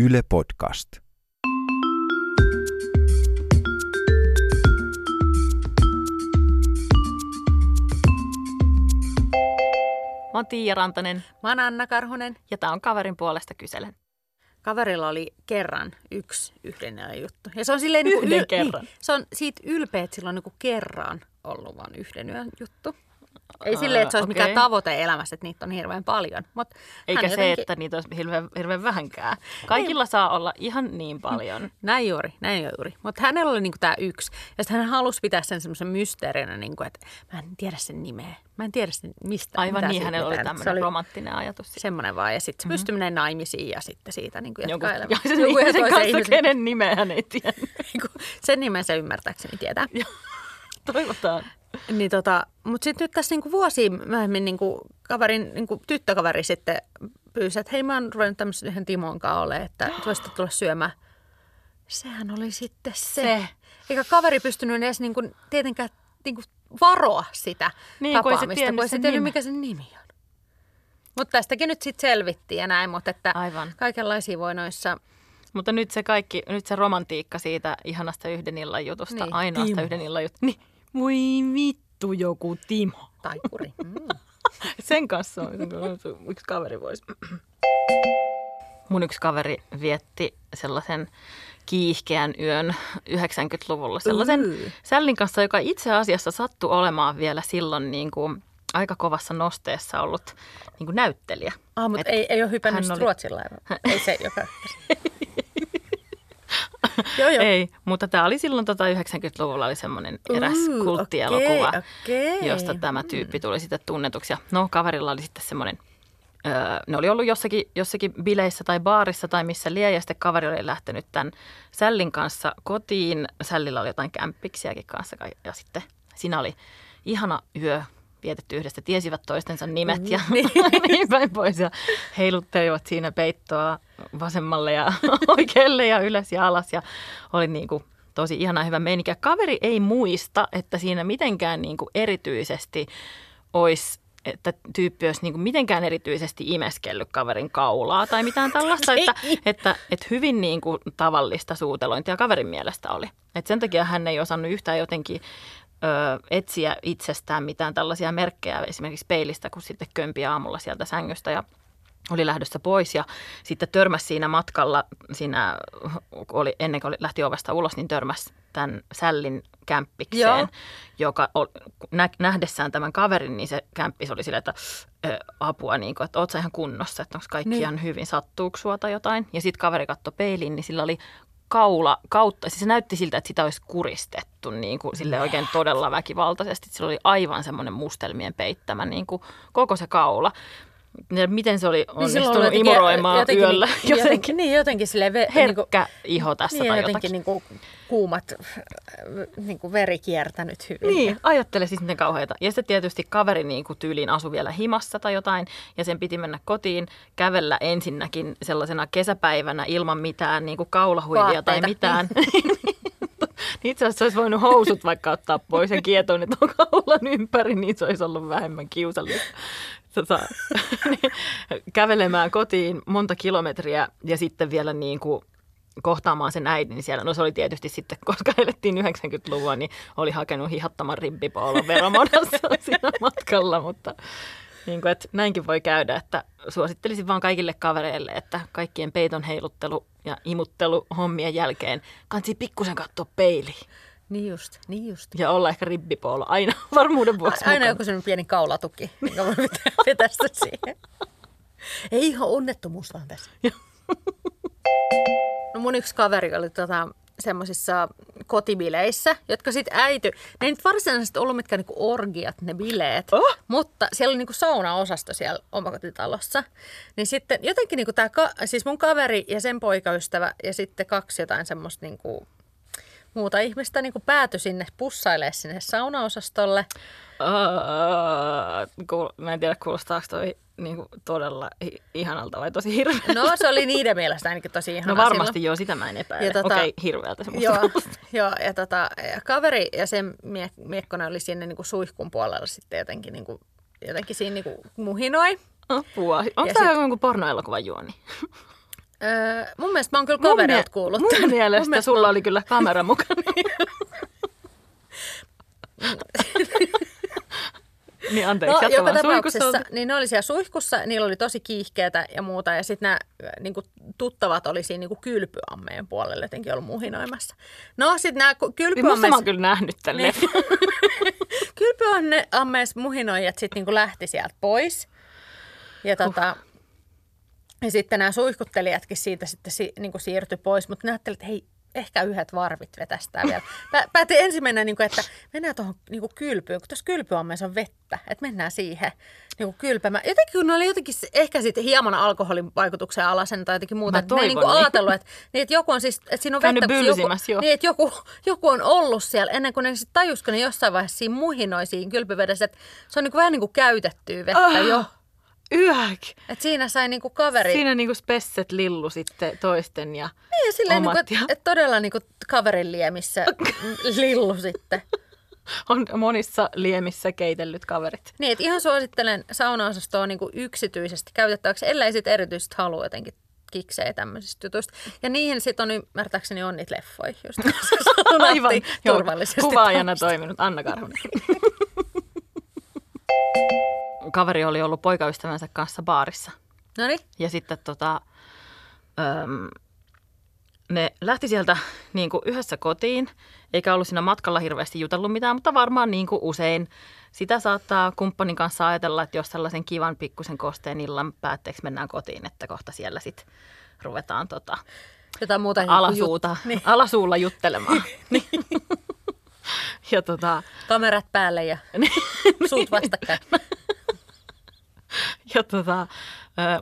Yle Podcast. Mä oon Tiia Rantanen Mä oon Anna Karhunen. ja tää on kaverin puolesta kyselen. Kaverilla oli kerran yksi yhden juttu. Ja se on silleen niin Yhden kerran? se on siitä ylpeä, että sillä on niin kerran ollut vain yhden yön juttu. Ei silleen, että se olisi okei. mikään tavoite elämässä, että niitä on hirveän paljon. Mut Eikä se, jotenkin- että niitä olisi hirveän, hirveän vähänkään. Kaikilla saa olla ihan niin paljon. Näin juuri, näin juuri. Mutta hänellä oli niinku tämä yksi. Ja sitten hän halusi pitää sen semmoisen mysteerinä, niinku, että mä en tiedä sen nimeä. Mä en tiedä sen mistä. Aivan niin, hänellä oli tämmöinen oli romanttinen ajatus. semmoinen vaan. Ja sitten mm-hmm. menemään naimisiin ja sitten siitä niinku Joku, jatkaa ja sen Joku ihmisen kanssa, ihmisen- kenen nimeä hän ei tiedä. Sen nimen se ymmärtääkseni tietää. Toivotaan. Niin tota, mutta sitten nyt tässä niinku vuosia myöhemmin niinku kaverin, niinku tyttökaveri sitten pyysi, että hei mä oon ruvennut tämmöisen yhden Timon kanssa ole, että voisitte tulla syömään. Sehän oli sitten se. Se. Eikä kaveri pystynyt edes niinku, tietenkään niinku varoa sitä Niin, kun ei se tapaamista, tiennyt kun ei se tiennyt, mikä sen nimi on. Mutta tästäkin nyt sitten selvittiin ja näin, mutta että Aivan. kaikenlaisia voi noissa Mutta nyt se kaikki, nyt se romantiikka siitä ihanasta yhden illan jutusta, niin, ainoasta Timo. yhden illan jutusta. Niin, voi vittu joku Timo. taikuri. Mm. Sen kanssa on yksi kaveri voisi. Mun yksi kaveri vietti sellaisen kiihkeän yön 90-luvulla. Sellaisen Yy. sällin kanssa, joka itse asiassa sattui olemaan vielä silloin niin kuin aika kovassa nosteessa ollut niin kuin näyttelijä. Ah, mutta Et ei, ei ole hypännyt Ruotsin laivalla. Ei se, joka... joo, joo. Ei, mutta tämä oli silloin tota 90-luvulla oli semmoinen eräs Uu, kulttielokuva, okei, okei. josta tämä tyyppi tuli sitten tunnetuksi. Ja no, kaverilla oli sitten semmoinen, öö, ne oli ollut jossakin, jossakin bileissä tai baarissa tai missä lie, ja sitten kaveri oli lähtenyt tämän Sällin kanssa kotiin. Sällillä oli jotain kämppiksiäkin kanssa, ja sitten siinä oli ihana yö vietetty yhdessä, tiesivät toistensa nimet ja niin päin pois. Ja heiluttelivat siinä peittoa vasemmalle ja oikealle ja ylös ja alas. Ja oli niin kuin tosi ihana hyvä meininki. Ja kaveri ei muista, että siinä mitenkään niin kuin erityisesti olisi että tyyppi olisi niin kuin mitenkään erityisesti imeskellyt kaverin kaulaa tai mitään tällaista, että, että, että hyvin niin kuin tavallista suutelointia kaverin mielestä oli. Et sen takia hän ei osannut yhtään jotenkin ö, etsiä itsestään mitään tällaisia merkkejä esimerkiksi peilistä, kun sitten kömpi aamulla sieltä sängystä ja oli lähdössä pois ja sitten törmäsi siinä matkalla, siinä oli, ennen kuin oli, lähti ovesta ulos, niin törmäsi tämän sällin kämppikseen, Joo. joka ol, nä, nähdessään tämän kaverin, niin se kämppis oli silleen, että ö, apua, niin kuin, että oot sä ihan kunnossa, että onko kaikki Niin. ihan hyvin, sattuuko sua tai jotain. Ja sitten kaveri katsoi peiliin, niin sillä oli kaula kautta, siis se näytti siltä, että sitä olisi kuristettu niin kuin, sille oikein todella väkivaltaisesti. Sillä oli aivan semmoinen mustelmien peittämä niin kuin, koko se kaula. Miten se oli Niin onnistunut jotenkin- imuroimaan jotenkin, yöllä Niin, jotenkin jotenkin, niin, jotenkin silleen, ve, niin kuin, herkkä iho tässä niin, tai jotenkin niin kuin, kuumat äh, niin kuin veri kiertänyt hyvin. Niin, ajattele siis miten kauheita. Ja sitten tietysti kaveri niin kuin tyyliin asui vielä himassa tai jotain, ja sen piti mennä kotiin, kävellä ensinnäkin sellaisena kesäpäivänä ilman mitään niin kuin kaulahuivia tai Vaatteita. mitään. Niin Itse asiassa olisi voinut housut vaikka ottaa pois ja kietoon ne tuon kaulan ympäri, niin se olisi ollut vähemmän kiusallista. Tota, kävelemään kotiin monta kilometriä ja sitten vielä niin kuin kohtaamaan sen äidin siellä. No se oli tietysti sitten, koska elettiin 90-luvua, niin oli hakenut hihattoman ribbipoolon veromodassa siinä matkalla, mutta niin kuin, että näinkin voi käydä, että suosittelisin vaan kaikille kavereille, että kaikkien peiton heiluttelu ja imuttelu hommien jälkeen kansi pikkusen katsoa peiliin Niin just, niin just. ja olla ehkä ribbipoolo aina varmuuden vuoksi Aina mukana. joku sellainen pieni kaulatuki, joka voi sitä siihen. Ei ihan onnettomuus vaan tässä. No mun yksi kaveri oli tota, semmoisissa kotibileissä, jotka sitten äity. Ne ei nyt varsinaisesti ollut mitkään niinku orgiat, ne bileet, Oh! mutta siellä oli niinku saunaosasto siellä omakotitalossa. Niin sitten jotenkin niinku tää, ka- siis mun kaveri ja sen poikaystävä ja sitten kaksi jotain semmoista niinku muuta ihmistä niinku päätyi sinne pussailemaan sinne saunaosastolle. Aa, kuul- mä en tiedä, kuulostaako toi niinku todella hi- ihanalta vai tosi hirveältä. No se oli niiden mielestä ainakin tosi No ihanaa varmasti silloin. joo, sitä mä en epäile. Ja tota- Okei, hirveältä se Joo, joo ja, tota, ja kaveri ja sen mie- miekkonen oli siinä niinku suihkun puolella sitten jotenkin, niinku, jotenkin siinä niinku muhinoi. Apua. Onko Ja tämä sit- joku pornoelokuvan juoni? Öö, mun mielestä mä oon kyllä Mun kaverilta mie- kuullut. Mun tämän. mielestä Mun sulla oli kyllä kamera mukana. niin anteeksi, No, joka tapauksessa, niin ne oli siellä suihkussa, niillä oli tosi kiihkeätä ja muuta. Ja sitten nämä niin tuttavat oli siinä niin kylpyammeen puolelle jotenkin ollut muhinoimassa. No sitten nämä Niin musta kylpyammeen... mä oon kyllä nähnyt tämän Niin. muhinoijat sitten niinku lähti sieltä pois. Ja, tota, ja sitten nämä suihkuttelijatkin siitä sitten si, niinku siirtyi pois. Mutta ne ajattelivat, että hei, ehkä yhdet varvit vetästää vielä. Pä, päätin ensimmäinen, niinku, että mennään tuohon niinku kylpyyn, kun tuossa kylpyammeessa on vettä. Että mennään siihen niinku kylpemään. Jotenkin kun ne oli jotenkin ehkä sitten hieman alkoholin vaikutuksen alasen tai jotenkin muuta. Mä että ne toivon niinku niin. ajatellut, että, niin, että joku on siis, että siinä on Käynyt vettä, joku, joo. niin, että joku, joku on ollut siellä ennen kuin ne sitten tajus, kun ne jossain vaiheessa siinä muhinoi siinä kylpyvedessä, että se on niin kuin vähän niin kuin käytettyä vettä Ah, jo. Yäk. Että siinä sai niin kuin kaveri. Siinä niinku spesset lillu sitten toisten ja niin, ja silleen, niin omat kuin, että, ja- että todella niin kuin kaverin liemissä lillu sitten. on monissa liemissä keitellyt kaverit. Niin, että ihan suosittelen saunaosastoa niin kuin yksityisesti käytettäväksi, ellei sitten erityisesti halua jotenkin kiksejä tämmöisistä jutuista. Ja niihin sitten on ymmärtääkseni on niitä leffoja, just Aivan, joo, turvallisesti. kuvaajana toiminut Anna Karhunen. Kaveri oli ollut poikaystävänsä kanssa baarissa. No niin, Ja sitten tota, öm, ne lähti sieltä niin kuin yhdessä kotiin, eikä ollut siinä matkalla hirveästi jutellut mitään, mutta varmaan niin kuin usein sitä saattaa kumppanin kanssa ajatella, että jos sellaisen kivan pikkusen kosteen illan päätteeksi mennään kotiin, että kohta siellä sitten ruvetaan tota, jotain muuta. alasuuta, jut- niin, alasuulla juttelemaan. Niin. ja tota, kamerat päälle ja suut vastakkain. Ja tota,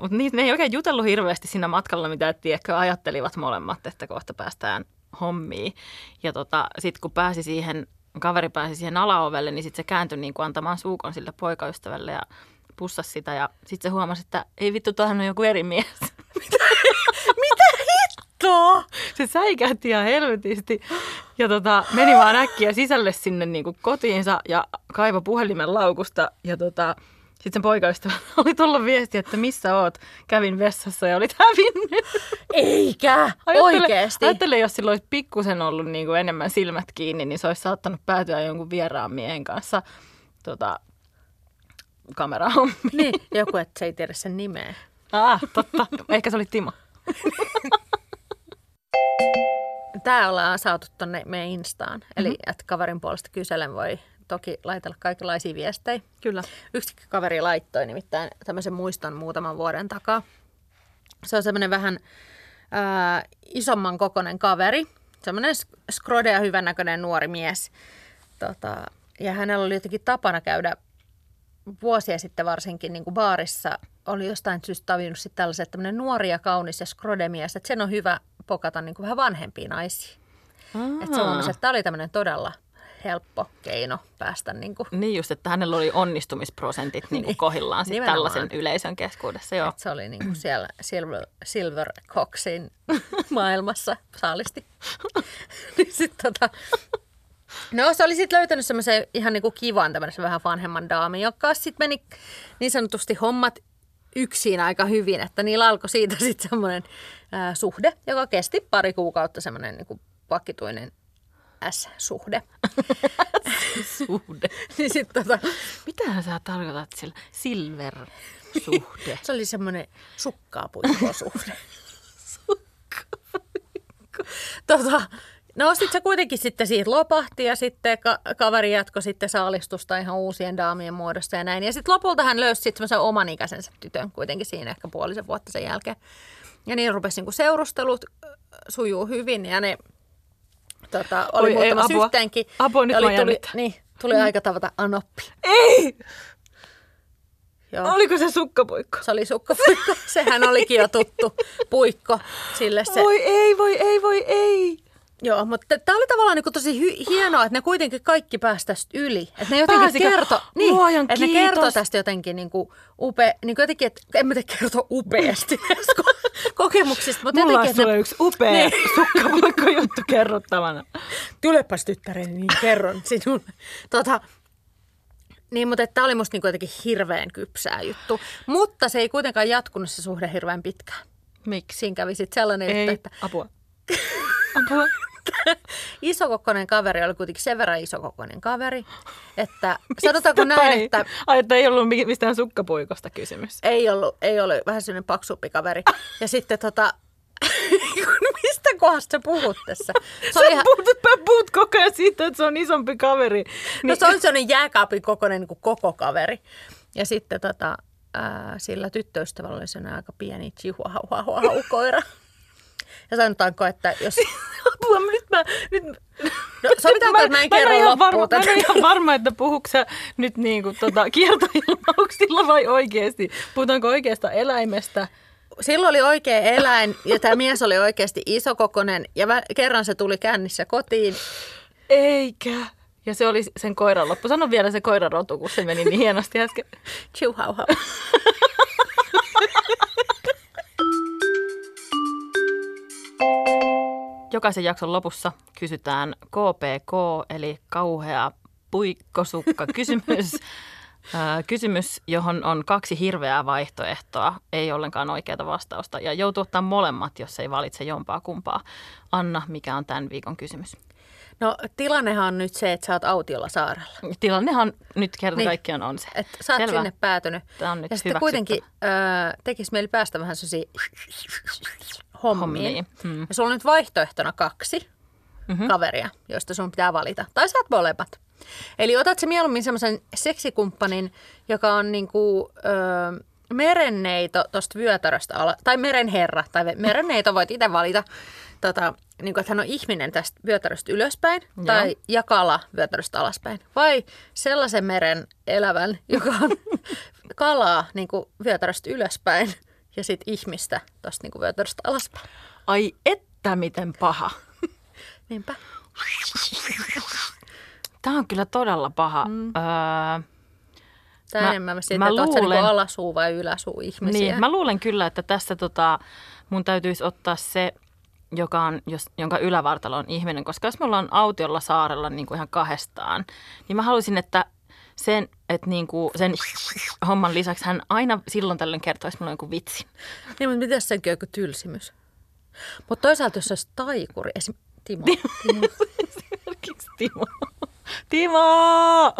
mutta niitä, ne ei oikein jutellut hirveästi siinä matkalla, mitä tiedätkö, ajattelivat molemmat, että kohta päästään hommiin. Ja tota, sitten kun pääsi siihen, kaveri pääsi siihen alaovelle, niin sitten se kääntyi niin kuin antamaan suukon sille poikaystävälle ja pussasi sitä. Ja sitten se huomasi, että ei vittu, tuohan on joku eri mies. Tuo! se säikähti ihan helvetisti ja tota, meni vaan äkkiä sisälle sinne niin kuin kotiinsa ja kaivo puhelimen laukusta ja tota, sitten sen poikaystävä oli tullut viesti, että missä oot, kävin vessassa ja olit hävinnyt. Eikä! Oikeesti. Ajattele, jos sillä olisi pikkusen ollut niin kuin enemmän silmät kiinni, niin se olisi saattanut päätyä jonkun vieraan miehen kanssa tota, kamerahommiin. Niin, joku, että se ei tiedä sen nimeä. Ah, totta. Ehkä se oli Timo. Tämä ollaan saatu tonne meidän Instaan. Eli mm-hmm. että kaverin puolesta kyselen voi toki laitella kaikenlaisia viestejä. Kyllä. Yksi kaveri laittoi nimittäin tämmöisen muiston muutaman vuoden takaa. Se on semmoinen vähän ää, isomman kokonen kaveri. Semmoinen sk- skrode ja hyvännäköinen nuori mies. Tota, ja hänellä oli jotenkin tapana käydä vuosia sitten varsinkin niin kuin baarissa. Oli jostain syystä tavinnut sitten tällaisen, että tämmöinen nuori ja kaunis ja skrodemies, että sen on hyvä pokata niin kuin vähän vanhempia naisia. Että se että tämä oli tämmöinen todella helppo keino päästä niin kuin Niin just, että hänellä oli onnistumisprosentit niin kuin kohillaan sit Nimenomaan. tällaisen yleisön keskuudessa. Joo. että se oli niin kuin siellä Silver, Silver Coxin maailmassa saalisti. niin sit tota, no se oli sitten löytänyt semmoisen ihan niin kuin kivan tämmöisen vähän vanhemman daamin, joka sitten meni niin sanotusti hommat yksin aika hyvin, että niillä alkoi siitä sitten semmoinen suhde, joka kesti pari kuukautta semmoinen niin kuin vakituinen S-suhde. Suhde. niin sitten tota, Mitähän sä tarkoitat sillä silver-suhde? se oli semmoinen sukkaapuikkosuhde. tota, no sitten se kuitenkin sitten siitä lopahti ja sitten ka- kaveri jatkoi sitten saalistusta ihan uusien daamien muodossa ja näin. Ja sitten lopulta hän löysi sitten semmoisen oman ikäisensä tytön kuitenkin siinä ehkä puolisen vuotta sen jälkeen. Ja niin rupesi niinku seurustelut sujuu hyvin ja ne tota, oli Oi, ei, muutamassa apua. Apua, nyt oli, tuli, niin, tuli aika tavata Anoppi. Ei! Joo. Oliko se sukkapuikko? Se oli sukkapuikko. Sehän olikin jo tuttu puikko sille se. Voi ei, voi ei, voi ei. Joo, mutta tämä oli tavallaan niin tosi hy- hienoa, että ne kuitenkin kaikki pääsi tästä yli. Että ne jotenkin Pääsikö? kertoi, niin, Luojan että ne kertoi tästä jotenkin niin kuin upe, niin kuin jotenkin, että en mä tiedä kertoa upeasti kokemuksista, mutta Mulla jotenkin, on sulle ne, yksi upea Niin. sukkapuikko juttu kerrottavana. tulepas tyttäreni, niin kerron sinulle. Tota, niin, mutta tämä oli musta niin jotenkin hirveän kypsää juttu. Mutta se ei kuitenkaan jatkunut se suhde hirveän pitkään. Miksi? Siinä kävi sitten sellainen, Ei, että apua. Apua. isokokoinen kaveri oli kuitenkin sen verran isokokoinen kaveri, että sanotaanko Mistä näin, päin? että Ai, että ei ollut mi- mistään sukkapuikosta kysymys. ei ollut, ei ollut vähän sellainen paksumpi kaveri. Ja sitten tota, mistä kohdasta sä puhut tässä? Se Sä ihan, puhut, puhut koko ajan siitä, että se on isompi kaveri. no se on sellainen jääkaapin kokoinen niin kuin koko kaveri. Ja sitten tota, ää, sillä tyttöystävällä oli sellainen aika pieni chihuahua-koira. Ja sanotaanko, että jos... Apua, nyt mä... Nyt, No, sovitaanko, että mä en en kerro ihan loppuun varma, tätä. Mä en ihan varma, että puhuuko sä nyt niin kuin, tota, kiertoilmauksilla vai oikeasti. Puhutaanko oikeasta eläimestä? Silloin oli oikea eläin ja tämä mies oli oikeasti isokokonen ja vä- kerran se tuli kännissä kotiin. Eikä. Ja se oli sen koiran loppu. Sano vielä se koiran rotu, kun se meni niin hienosti äsken. Chihuahua. Jokaisen jakson lopussa kysytään KPK, eli kauhea puikkosukka kysymys. Kysymys, johon on kaksi hirveää vaihtoehtoa, ei ollenkaan oikeaa vastausta. Ja joutuu ottaa molemmat, jos ei valitse jompaa kumpaa. Anna, mikä on tämän viikon kysymys? No tilannehan on nyt se, että sä oot autiolla saarella. Tilannehan nyt kerta Niin. kaikkiaan on se. Että sä oot Selvä. sinne päätynyt. Tämä on nyt ja sitten kuitenkin äh, tekisi mieli päästä vähän sellaisiin hommiin. Hommiin, mm. Ja sulla on nyt vaihtoehtona kaksi mm-hmm. kaveria, joista sun pitää valita. Tai saat molemmat. Eli otat se mieluummin semmoisen seksikumppanin, joka on niinku, ö, merenneito tuosta vyötäröstä ala, tai merenherra, tai merenneito voit itse valita, tota, niin kuin, että hän on ihminen tästä vyötäröstä ylöspäin, Joo. tai jakala vyötäröstä alaspäin. Vai sellaisen meren elävän, joka on kalaa niin kuin vyötäröstä ylöspäin, ja sitten ihmistä tuosta niin kuin vyötäröstä alaspäin. Ai että miten paha. Niinpä. Tämä on kyllä todella paha. Mm. Öö, Tämä Mä- enemmän siitä, mä että sä luulen- niin alasuu vai yläsuu ihmisiä. Niin, mä luulen kyllä, että tässä tota, mun täytyisi ottaa se, joka on, jos, jonka ylävartalo on ihminen. Koska jos me ollaan autiolla saarella niin kuin ihan kahdestaan, niin mä haluaisin, että sen, että niin kuin sen homman lisäksi hän aina silloin tällöin kertoisi mulle jonkun vitsin. Niin, mutta miten senkin on joku tylsimys? Mutta toisaalta jos se olisi taikuri, esim. Timo. Timo. Timo. Timo!